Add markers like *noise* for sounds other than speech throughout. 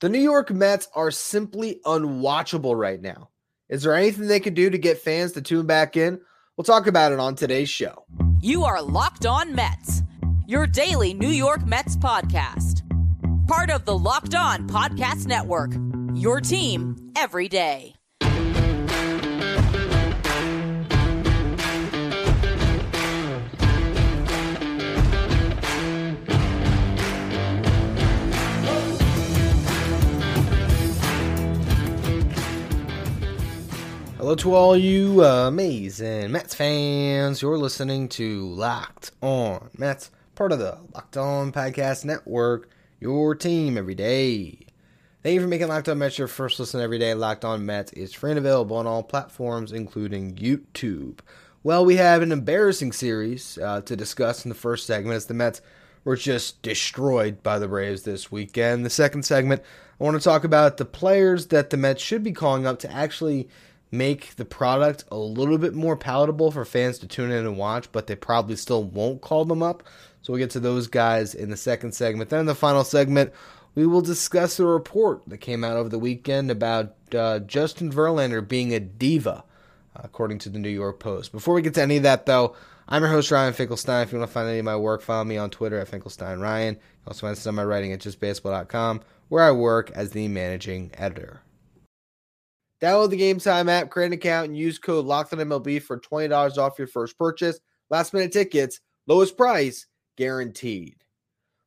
The New York Mets are simply unwatchable right now. Is there anything they can do to get fans to tune back in? We'll talk about it on today's show. You are Locked On Mets, your daily New York Mets podcast. Part of the Locked On Podcast Network, your team every day. Hello to all you uh, amazing Mets fans. You're listening to Locked On Mets, part of the Locked On Podcast Network, your team every day. Thank you for making Locked On Mets your first listen every day. Locked On Mets is free and available on all platforms, including YouTube. Well, we have an embarrassing series uh, to discuss in the first segment as the Mets were just destroyed by the Braves this weekend. The second segment, I want to talk about the players that the Mets should be calling up to actually make the product a little bit more palatable for fans to tune in and watch, but they probably still won't call them up. So we'll get to those guys in the second segment. Then in the final segment, we will discuss the report that came out over the weekend about uh, Justin Verlander being a diva, according to the New York Post. Before we get to any of that, though, I'm your host, Ryan Finkelstein. If you want to find any of my work, follow me on Twitter at Finkelstein Ryan. You also find some of my writing at justbaseball.com, where I work as the managing editor. Download the Gametime app, create an account, and use code LOCKEDONMLB for $20 off your first purchase. Last minute tickets, lowest price, guaranteed.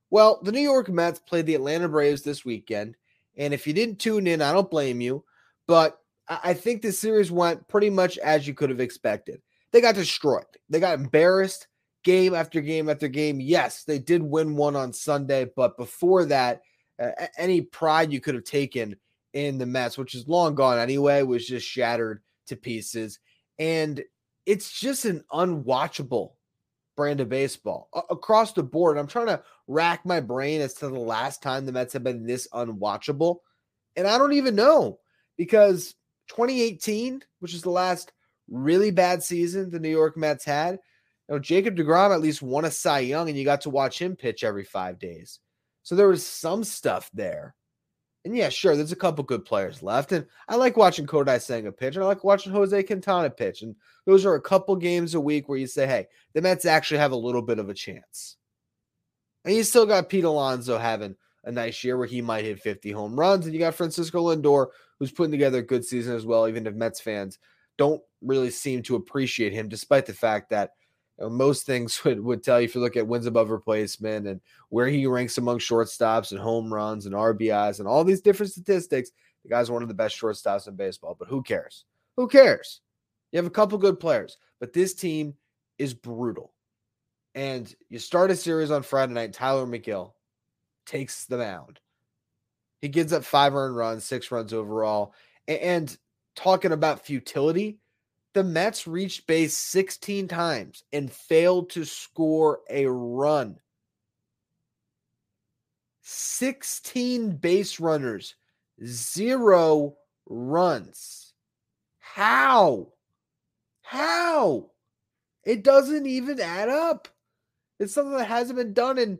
Well, the New York Mets played the Atlanta Braves this weekend. And if you didn't tune in, I don't blame you. But I think the series went pretty much as you could have expected. They got destroyed, they got embarrassed game after game after game. Yes, they did win one on Sunday. But before that, uh, any pride you could have taken in the Mets, which is long gone anyway, was just shattered to pieces. And it's just an unwatchable brand of baseball a- across the board. I'm trying to rack my brain as to the last time the Mets have been this unwatchable. And I don't even know because 2018, which is the last really bad season the New York Mets had, you know, Jacob DeGrom at least won a Cy Young and you got to watch him pitch every five days. So there was some stuff there. And yeah, sure, there's a couple good players left. And I like watching Kodai Senga pitch, and I like watching Jose Quintana pitch. And those are a couple games a week where you say, hey, the Mets actually have a little bit of a chance. And you still got Pete Alonso having a nice year where he might hit 50 home runs. And you got Francisco Lindor, who's putting together a good season as well, even if Mets fans don't really seem to appreciate him, despite the fact that know, most things *laughs* would, would tell you if you look at wins above replacement and where he ranks among shortstops and home runs and RBIs and all these different statistics. The guy's one of the best shortstops in baseball, but who cares? Who cares? You have a couple good players, but this team is brutal. And you start a series on Friday night. Tylor Megill takes the mound. He gives up five earned runs, six runs overall. And talking about futility, the Mets reached base 16 times and failed to score a run. 16 base runners, zero runs. How? How? It doesn't even add up. It's something that hasn't been done in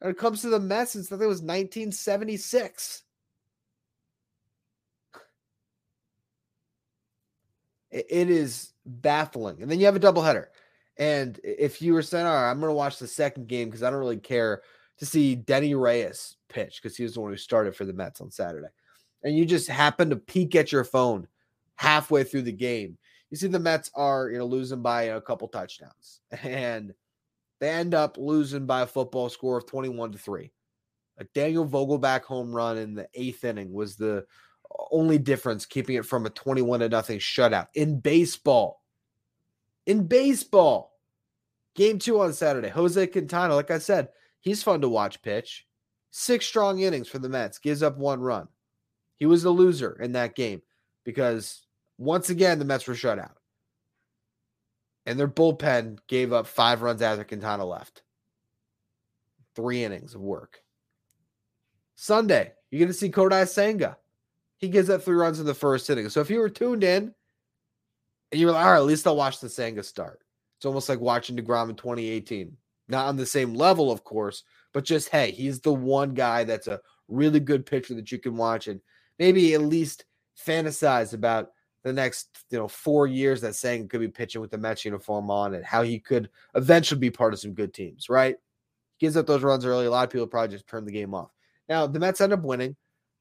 when it comes to the Mets since I think it was 1976. It is baffling. And then you have a doubleheader. And if you were saying, all right, I'm going to watch the second game because I don't really care to see Denyi Reyes pitch because he was the one who started for the Mets on Saturday. And you just happen to peek at your phone halfway through the game. You see the Mets are, you know, losing by a couple touchdowns. And they end up losing by a football score of 21 to 3. A Daniel Vogelbach home run in the eighth inning was the only difference keeping it from a 21 to nothing shutout in baseball. In baseball. Game two on Saturday. Jose Quintana, like I said, he's fun to watch pitch. Six strong innings for the Mets, gives up one run. He was the loser in that game because once again, the Mets were shut out. And their bullpen gave up five runs after Quintana left. Three innings of work. Sunday, you're going to see Kodai Senga. He gives up three runs in the first inning. So if you were tuned in and you were like, all right, at least I'll watch the Senga start. It's almost like watching DeGrom in 2018. Not on the same level, of course, but just, hey, he's the one guy that's a really good pitcher that you can watch and maybe at least fantasize about the next you know four years that Senga could be pitching with the Mets uniform on and how he could eventually be part of some good teams, right? He gives up those runs early. A lot of people probably just turn the game off. Now the Mets end up winning.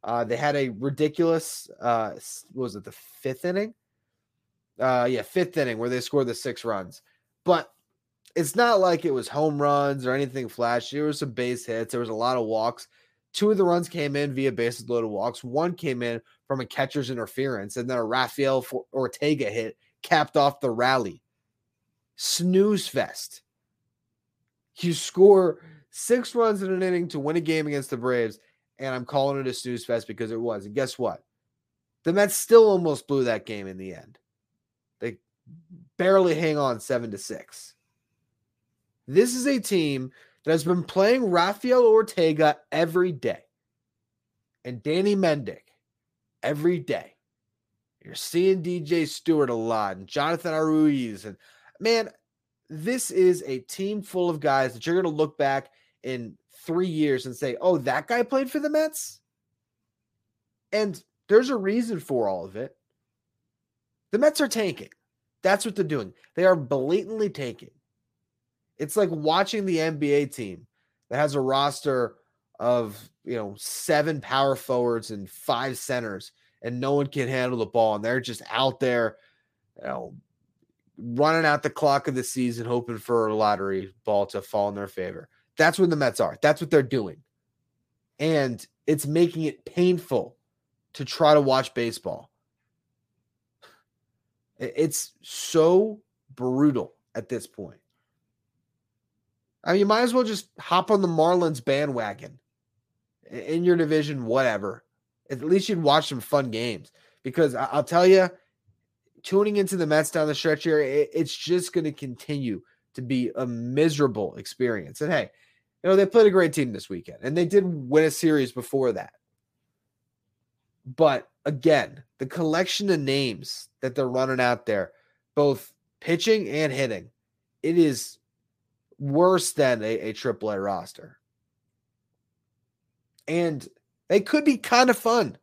Uh, they had a ridiculous uh, was it the fifth inning? Uh, yeah, fifth inning where they scored the six runs. But it's not like it was home runs or anything flashy. There was some base hits. There was a lot of walks. Two of the runs came in via bases loaded walks. One came in from a catcher's interference, and then a Rafael Ortega hit capped off the rally. Snooze fest. You score six runs in an inning to win a game against the Braves, and I'm calling it a snooze fest because it was. And guess what? The Mets still almost blew that game in the end. They barely hang on seven to six. This is a team that has been playing Rafael Ortega every day and Danny Mendick every day. You're seeing DJ Stewart a lot and Jonathan Arauz. And man, this is a team full of guys that you're going to look back in three years and say, oh, that guy played for the Mets? And there's a reason for all of it. The Mets are tanking. That's what they're doing. They are blatantly tanking. It's like watching the NBA team that has a roster of, you know, seven power forwards and five centers, and no one can handle the ball. And they're just out there, you know, running out the clock of the season, hoping for a lottery ball to fall in their favor. That's what the Mets are. That's what they're doing. And it's making it painful to try to watch baseball. It's so brutal at this point. I mean, you might as well just hop on the Marlins bandwagon in your division, whatever. At least you'd watch some fun games because I'll tell you, tuning into the Mets down the stretch here, it's just going to continue to be a miserable experience. And hey, you know, they played a great team this weekend and they did win a series before that. But again, the collection of names that they're running out there, both pitching and hitting, it is worse than a, a AAA roster. And they could be kind of fun.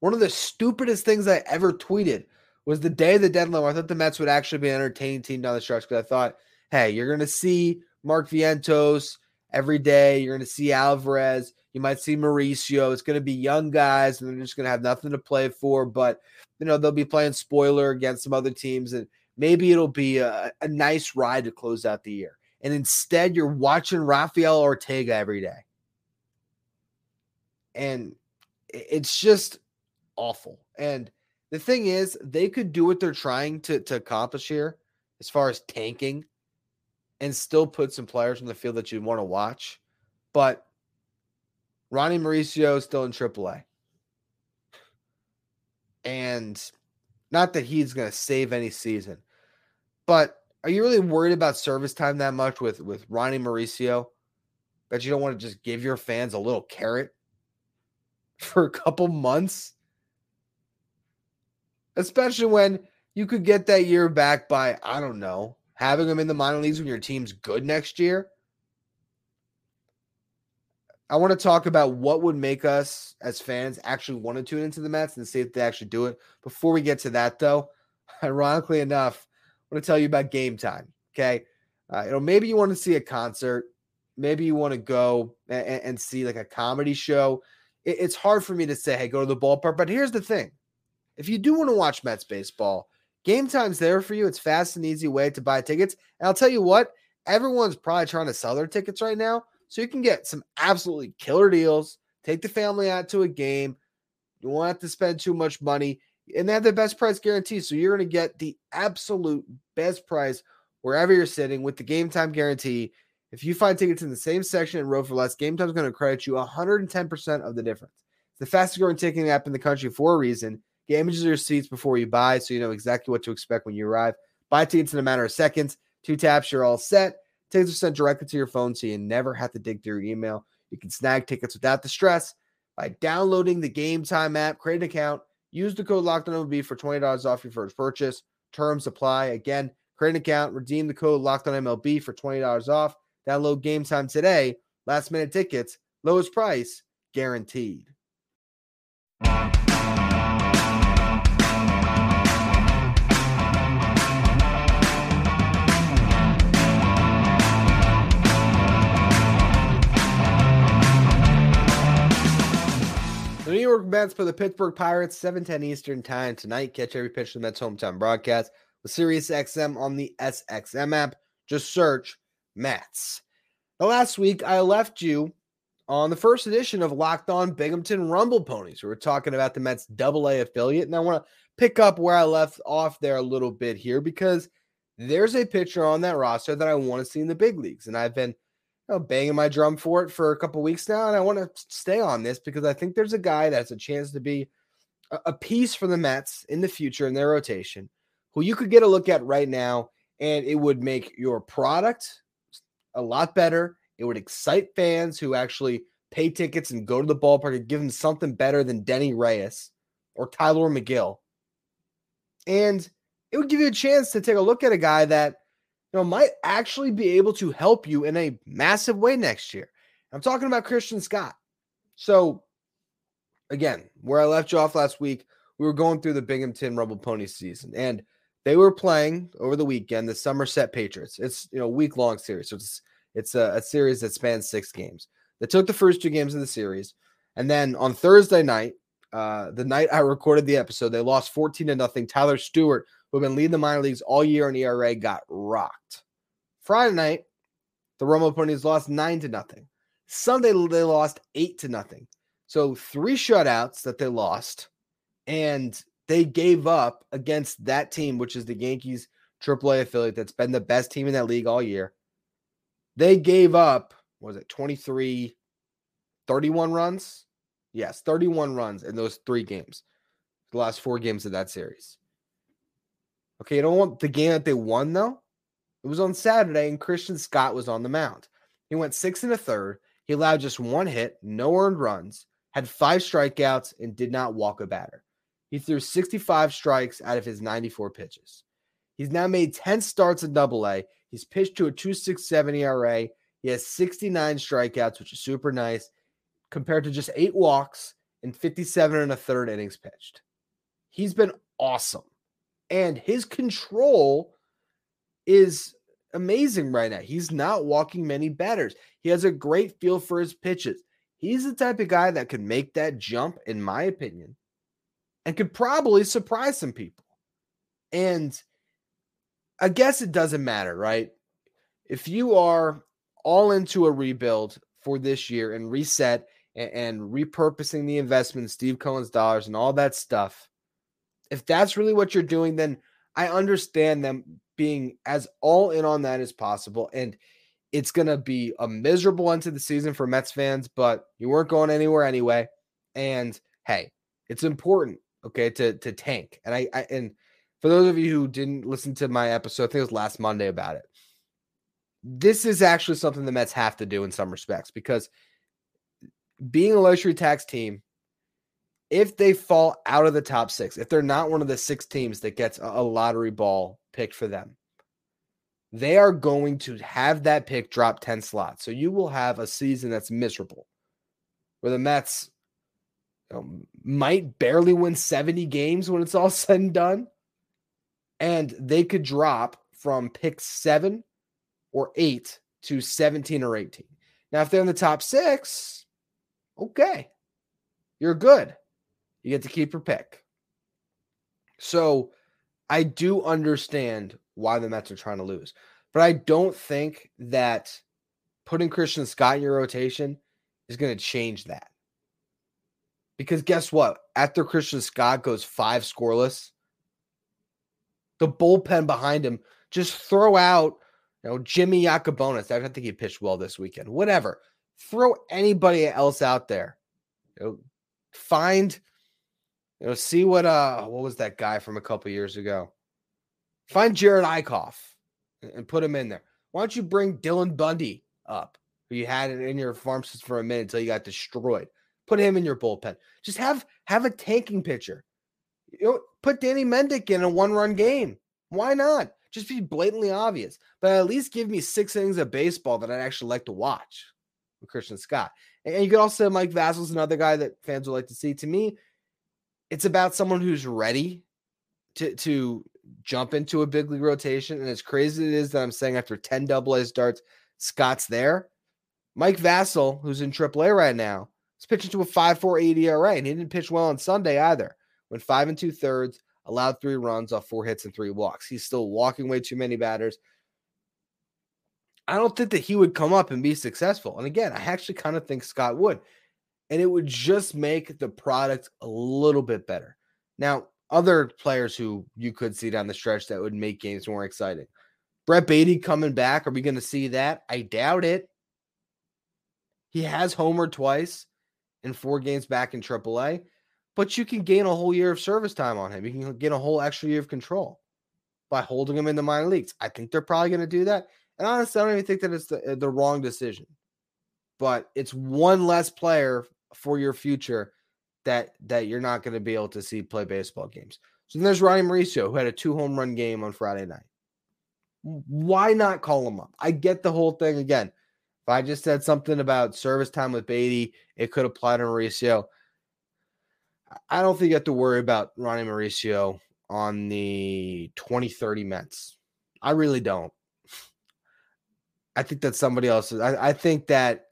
One of the stupidest things I ever tweeted was the day of the deadline I thought the Mets would actually be an entertaining team down the stretch because I thought, hey, you're going to see Mark Vientos every day. You're going to see Alvarez. You might see Mauricio. It's going to be young guys, and they're just going to have nothing to play for. But, you know, they'll be playing spoiler against some other teams. And maybe it'll be a, a nice ride to close out the year. And instead, you're watching Rafael Ortega every day. And it's just awful. And the thing is, they could do what they're trying to, to accomplish here as far as tanking and still put some players on the field that you want to watch. But Ronnie Mauricio is still in AAA. And not that he's going to save any season, but are you really worried about service time that much with with Ronnie Mauricio that you don't want to just give your fans a little carrot *laughs* for a couple months? Especially when you could get that year back by I don't know, having them in the minor leagues when your team's good next year. I want to talk about what would make us as fans actually want to tune into the Mets and see if they actually do it. Before we get to that, though, *laughs* ironically enough, I want to tell you about Gametime. Okay. Uh, you know, maybe you want to see a concert. Maybe you want to go and, and see like a comedy show. It, it's hard for me to say, hey, go to the ballpark. But here's the thing if you do want to watch Mets baseball, Gametime's there for you. It's fast and easy way to buy tickets. And I'll tell you what, everyone's probably trying to sell their tickets right now. So you can get some absolutely killer deals. Take the family out to a game. You won't have to spend too much money and they have the best price guarantee. So you're going to get the absolute best price wherever you're sitting with the Gametime guarantee. If you find tickets in the same section and row for less, Gametime is going to credit you 110% of the difference. It's the fastest growing ticketing app in the country for a reason. Of your seats before you buy so you know exactly what to expect when you arrive. Buy tickets in a matter of seconds. Two taps, you're all set. Tickets are sent directly to your phone so you never have to dig through your email. You can snag tickets without the stress by downloading the Gametime app, create an account, Use the code LOCKEDON for $20 off your first purchase. Terms apply. Again, create an account, redeem the code LOCKEDONMLB for $20 off. Download Gametime today. Last minute tickets, lowest price guaranteed. Mets play the Pittsburgh Pirates, 7:10 Eastern Time tonight. Catch every pitch of the Mets hometown broadcast with Sirius XM on the SXM app. Just search Mets. Now, last week I left you on the first edition of Locked On Binghamton Rumble Ponies. We were talking about the Mets Double A affiliate, and I want to pick up where I left off there a little bit here because there's a pitcher on that roster that I want to see in the big leagues, and I've been know, banging my drum for it for a couple weeks now, and I want to stay on this because I think there's a guy that's a chance to be a, a piece for the Mets in the future in their rotation, who you could get a look at right now, and it would make your product a lot better. It would excite fans who actually pay tickets and go to the ballpark and give them something better than Denyi Reyes or Tylor Megill. And it would give you a chance to take a look at a guy that know, might actually be able to help you in a massive way next year. I'm talking about Christian Scott. So, again, where I left you off last week, we were going through the Binghamton Rumble Pony season, and they were playing over the weekend the Somerset Patriots. It's you know week long series, so it's it's a, a series that spans six games. They took the first two games of the series, and then on Thursday night, uh, the night I recorded the episode, they lost 14 to nothing. Tyler Stuart who have been leading the minor leagues all year in ERA, got rocked. Friday night, the Rumble Ponies lost nine to nothing. Sunday, they lost eight to nothing. So three shutouts that they lost, and they gave up against that team, which is the Yankees AAA affiliate that's been the best team in that league all year. They gave up, was it 23, 31 runs? Yes, 31 runs in those three games, the last four games of that series. Okay, you don't want the game that they won though. It was on Saturday, and Christian Scott was on the mound. He went six and a third. He allowed just one hit, no earned runs, had five strikeouts, and did not walk a batter. He threw 65 strikes out of his 94 pitches. He's now made 10 starts in double A. He's pitched to a 267 ERA. He has 69 strikeouts, which is super nice, compared to just eight walks and 57 and a third innings pitched. He's been awesome and his control is amazing right now. He's not walking many batters. He has a great feel for his pitches. He's the type of guy that could make that jump, in my opinion, and could probably surprise some people. And I guess it doesn't matter, right? If you are all into a rebuild for this year and reset and, and repurposing the investment, Steve Cohen's dollars, and all that stuff, if that's really what you're doing, then I understand them being as all in on that as possible. And it's going to be a miserable end to the season for Mets fans, but you weren't going anywhere anyway. And hey, it's important, okay, to to tank. And I, I and for those of you who didn't listen to my episode, I think it was last Monday about it. This is actually something the Mets have to do in some respects because being a luxury tax team if they fall out of the top six, if they're not one of the six teams that gets a lottery ball picked for them, they are going to have that pick drop 10 slots. So you will have a season that's miserable where the Mets you know, might barely win 70 games when it's all *laughs* said and done. And they could drop from pick seven or eight to 17 or 18. Now, if they're in the top six, okay, you're good. You get to keep your pick. So I do understand why the Mets are trying to lose, but I don't think that putting Christian Scott in your rotation is going to change that. Because guess what? After Christian Scott goes five scoreless, the bullpen behind him just throw out, you know, Jimmy Yacabonis. I don't think he pitched well this weekend. Whatever. Throw anybody else out there. You know, find you know, see what uh what was that guy from a couple years ago? Find Jared Eickhoff and put him in there. Why don't you bring Dylan Bundy up, who you had in your farm system for a minute until you got destroyed? Put him in your bullpen. Just have have a tanking pitcher. You know, put Danny Mendick in a one-run game. Why not? Just be blatantly obvious. But at least give me six innings of baseball that I'd actually like to watch with Christian Scott. And you could also Mike Vasil's another guy that fans would like to see. To me, it's about someone who's ready to to jump into a big league rotation. And as crazy as it is that I'm saying after 10 double A starts, Scott's there. Mike Vasil, who's in AAA right now, is pitching to a 5.48 ERA, and he didn't pitch well on Sunday either. Went five and two thirds, allowed three runs off four hits and three walks. He's still walking way too many batters. I don't think that he would come up and be successful. And again, I actually kind of think Scott would. And it would just make the product a little bit better. Now, other players who you could see down the stretch that would make games more exciting. Brett Baty coming back. Are we going to see that? I doubt it. He has homered twice in four games back in AAA, but you can gain a whole year of service time on him. You can get a whole extra year of control by holding him in the minor leagues. I think they're probably going to do that. And honestly, I don't even think that it's the, the wrong decision. But it's one less player for your future that that you're not going to be able to see play baseball games. So then there's Ronnie Mauricio, who had a two home run game on Friday night. Why not call him up? I get the whole thing again. If I just said something about service time with Baty, it could apply to Mauricio. I don't think you have to worry about Ronnie Mauricio on the 2030 Mets. I really don't. I think that somebody else. I, I think that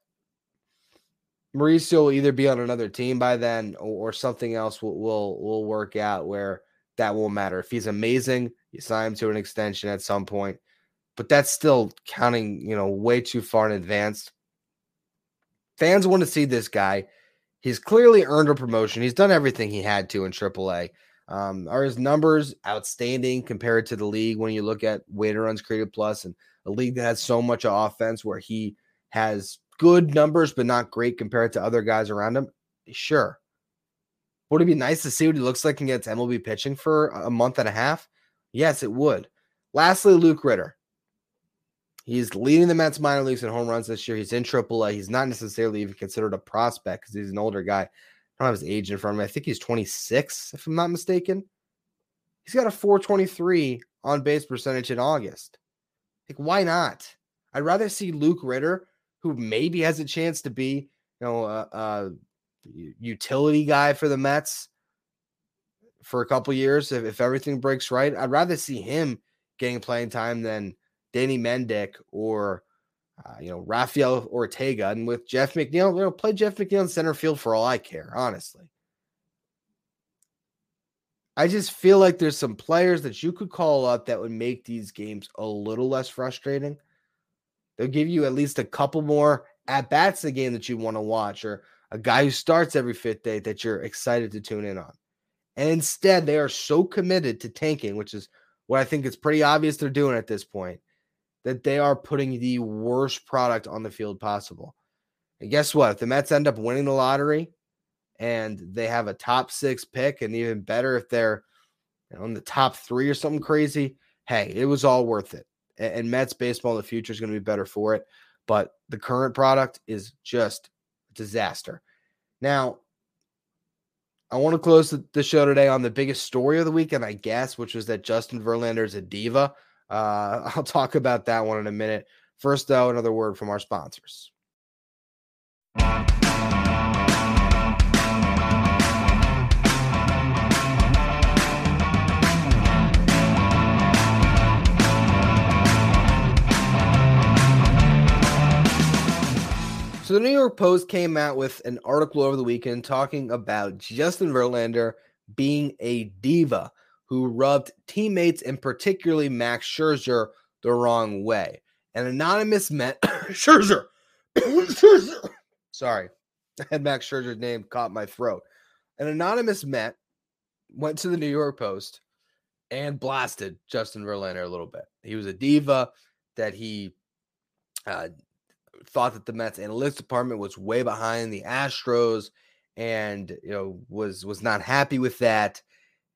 Mauricio will either be on another team by then or, or something else will, will will work out where that won't matter. If he's amazing, you sign him to an extension at some point. But that's still counting, you know, way too far in advance. Fans want to see this guy. He's clearly earned a promotion. He's done everything he had to in AAA. Um, are his numbers outstanding compared to the league when you look at weighted runs created plus and a league that has so much offense where he has good numbers but not great compared to other guys around him? Sure. Would it be nice to see what he looks like against MLB pitching for a month and a half? Yes, it would. Lastly, Luke Ritter. He's leading the Mets minor leagues in home runs this year. He's in AAA. He's not necessarily even considered a prospect because he's an older guy. I don't have his age in front of me. I think he's 26, if I'm not mistaken. He's got a 423 on base percentage in August. Like, why not? I'd rather see Luke Ritter, who maybe has a chance to be, you know, a, utility guy for the Mets for a couple years if, if everything breaks right. I'd rather see him getting playing time than Danny Mendick or uh, you know Rafael Ortega, and with Jeff McNeil, you know, play Jeff McNeil in center field for all I care, honestly. I just feel like there's some players that you could call up that would make these games a little less frustrating. They'll give you at least a couple more at bats a game that you want to watch, or a guy who starts every fifth day that you're excited to tune in on. And instead, they are so committed to tanking, which is what I think is pretty obvious they're doing at this point that they are putting the worst product on the field possible. And guess what? If the Mets end up winning the lottery and they have a top six pick, and even better if they're you know, the top three or something crazy, hey, it was all worth it. And Mets baseball in the future is going to be better for it. But the current product is just a disaster. Now, I want to close the show today on the biggest story of the weekend, I guess, which was that Justin Verlander is a diva. Uh, *laughs* I'll talk about that one in a minute. First, though, another word from our sponsors. The New York Post came out with an article over the weekend talking about Justin Verlander being a diva who rubbed teammates and particularly Max Scherzer the wrong way. An anonymous met *coughs* Scherzer. *coughs* Scherzer. Sorry, I had Max Scherzer's name caught my throat. An anonymous Met went to the New York Post and blasted Justin Verlander a little bit. He was a diva that he uh, thought that the Mets analytics department was way behind the Astros and you know was was not happy with that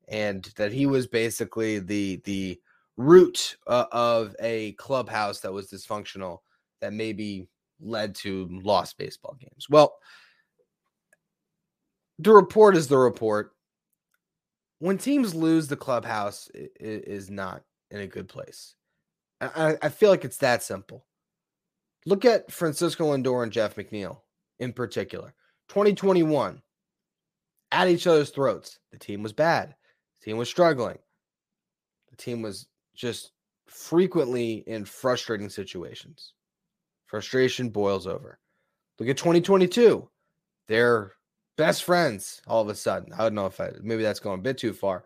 and that he was basically the the root uh, of a clubhouse that was dysfunctional that maybe led to lost baseball games. Well, the report is the report. When teams lose, the clubhouse is not in a good place. I, I feel like it's that simple. Look at Francisco Lindor and Jeff McNeil. in particular. 2021, at each other's throats. The team was bad. The team was struggling. The team was just frequently in frustrating situations. Frustration boils over. Look at 2022. They're best friends all of a sudden. I don't know if I maybe that's going a bit too far,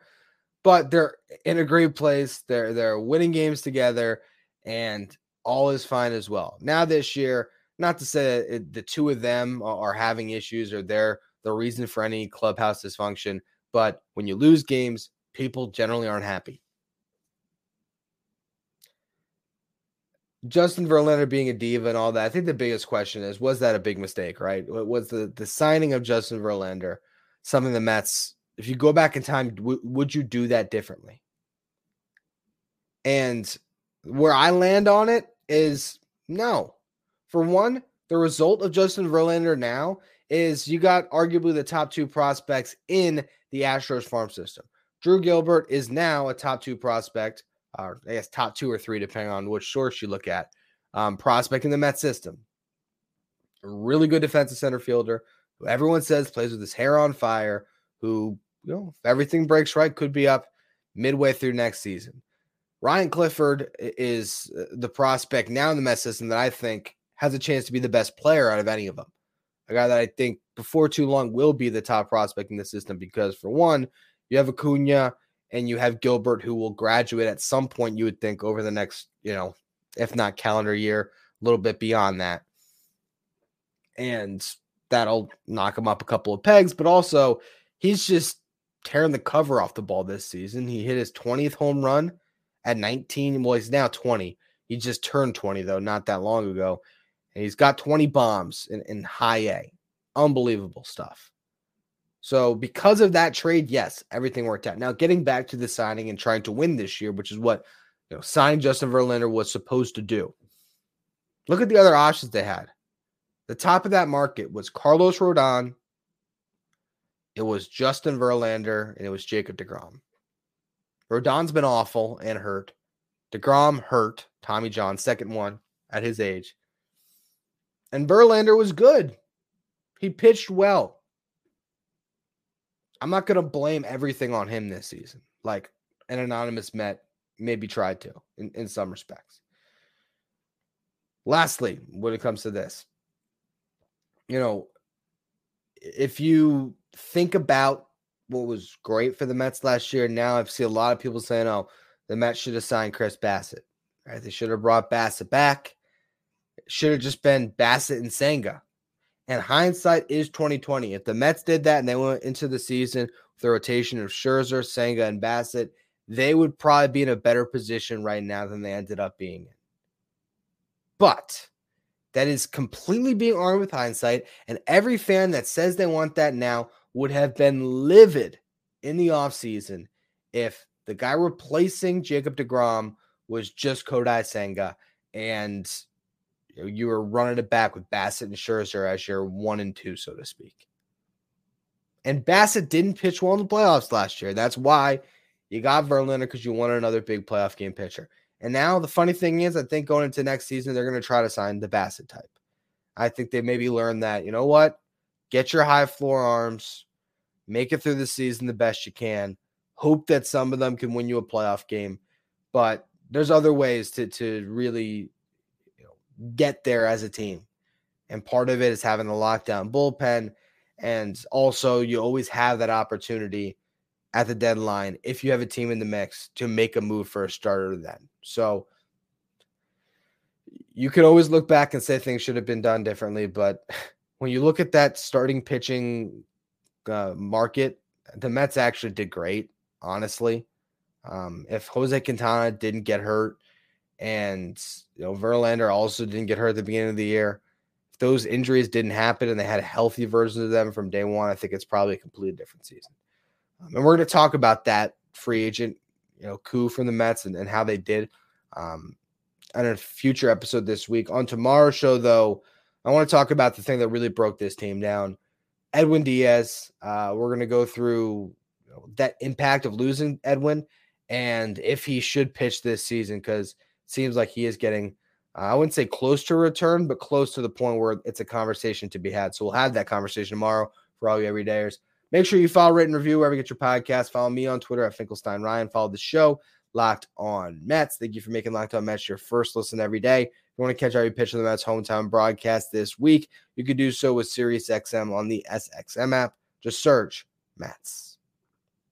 but they're in a great place. They're they're winning games together, and all is fine as well. Now this year, not to say it, the two of them are, are having issues or they're the reason for any clubhouse dysfunction, but when you lose games, people generally aren't happy. Justin Verlander being a diva and all that. I think the biggest question is was that a big mistake, right? Was the the signing of Justin Verlander something the Mets if you go back in time w- would you do that differently? And where I land on it is no. For one, the result of Justin Verlander now is you got arguably the top two prospects in the Astros farm system. Drew Gilbert is now a top two prospect or I guess top two or three, depending on which source you look at. Um, prospect in the Met system. A really good defensive center fielder who everyone says plays with his hair on fire, who, you know, if everything breaks right, could be up midway through next season. Ryan Clifford is uh, the prospect now in the Met system that I think has a chance to be the best player out of any of them. A guy that I think before too long will be the top prospect in the system because, for one, you have Acuna and you have Gilbert who will graduate at some point, you would think, over the next, you know, if not calendar year, a little bit beyond that. And that'll knock him up a couple of pegs, but also he's just tearing the cover off the ball this season. He hit his 20th home run at 19. Well, he's now 20. He just turned 20, though, not that long ago. And he's got 20 bombs in, in high A. Unbelievable stuff. So because of that trade, yes, everything worked out. Now getting back to the signing and trying to win this year, which is what you know, signing Justin Verlander was supposed to do. Look at the other options they had. The top of that market was Carlos Rodon, it was Justin Verlander, and it was Jacob DeGrom. Rodon's been awful and hurt. DeGrom hurt. Tommy John, second one at his age. And Verlander was good. He pitched well. I'm not going to blame everything on him this season, like an anonymous Met maybe tried to in, in some respects. Lastly, when it comes to this, you know, if you think about what was great for the Mets last year, now I've seen a lot of people saying, oh, the Mets should have signed Chris Bassitt. Right? They should have brought Bassitt back. It should have just been Bassitt and Senga. And hindsight is 2020. If the Mets did that and they went into the season with the rotation of Scherzer, Senga, and Bassitt, they would probably be in a better position right now than they ended up being in. But that is completely being armed with hindsight. And every fan that says they want that now would have been livid in the offseason if the guy replacing Jacob DeGrom was just Kodai Senga and you were running it back with Bassitt and Scherzer as your one and two, so to speak. And Bassitt didn't pitch well in the playoffs last year. That's why you got Verlander because you wanted another big playoff game pitcher. And now the funny thing is, I think going into next season, they're going to try to sign the Bassitt type. I think they maybe learned that, you know what? Get your high floor arms, make it through the season the best you can. Hope that some of them can win you a playoff game. But there's other ways to to really get there as a team. And part of it is having the lockdown bullpen. And also, you always have that opportunity at the deadline if you have a team in the mix to make a move for a starter then. So you can always look back and say things should have been done differently. But *laughs* when you look at that starting pitching uh, market, the Mets actually did great, honestly. Um, if Jose Quintana didn't get hurt, and you know Verlander also didn't get hurt at the beginning of the year. If those injuries didn't happen and they had a healthy version of them from day one, I think it's probably a completely different season. Um, and we're going to talk about that free agent, you know, coup from the Mets and, and how they did um, on a future episode this week. On tomorrow's show, though, I want to talk about the thing that really broke this team down. Edwin Diaz. Uh, we're going to go through that impact of losing Edwin and if he should pitch this season because it – seems like he is getting I wouldn't say close to return, but close to the point where it's a conversation to be had. So we'll have that conversation tomorrow for all you everydayers. Make sure you follow, rate, and review wherever you get your podcast. Follow me on Twitter at Finkelstein Ryan. Follow the show, Locked On Mets. Thank you for making Locked On Mets your first listen every day. You want to catch every pitch of the Mets hometown broadcast this week, you could do so with SiriusXM on the SXM app. Just search Mets.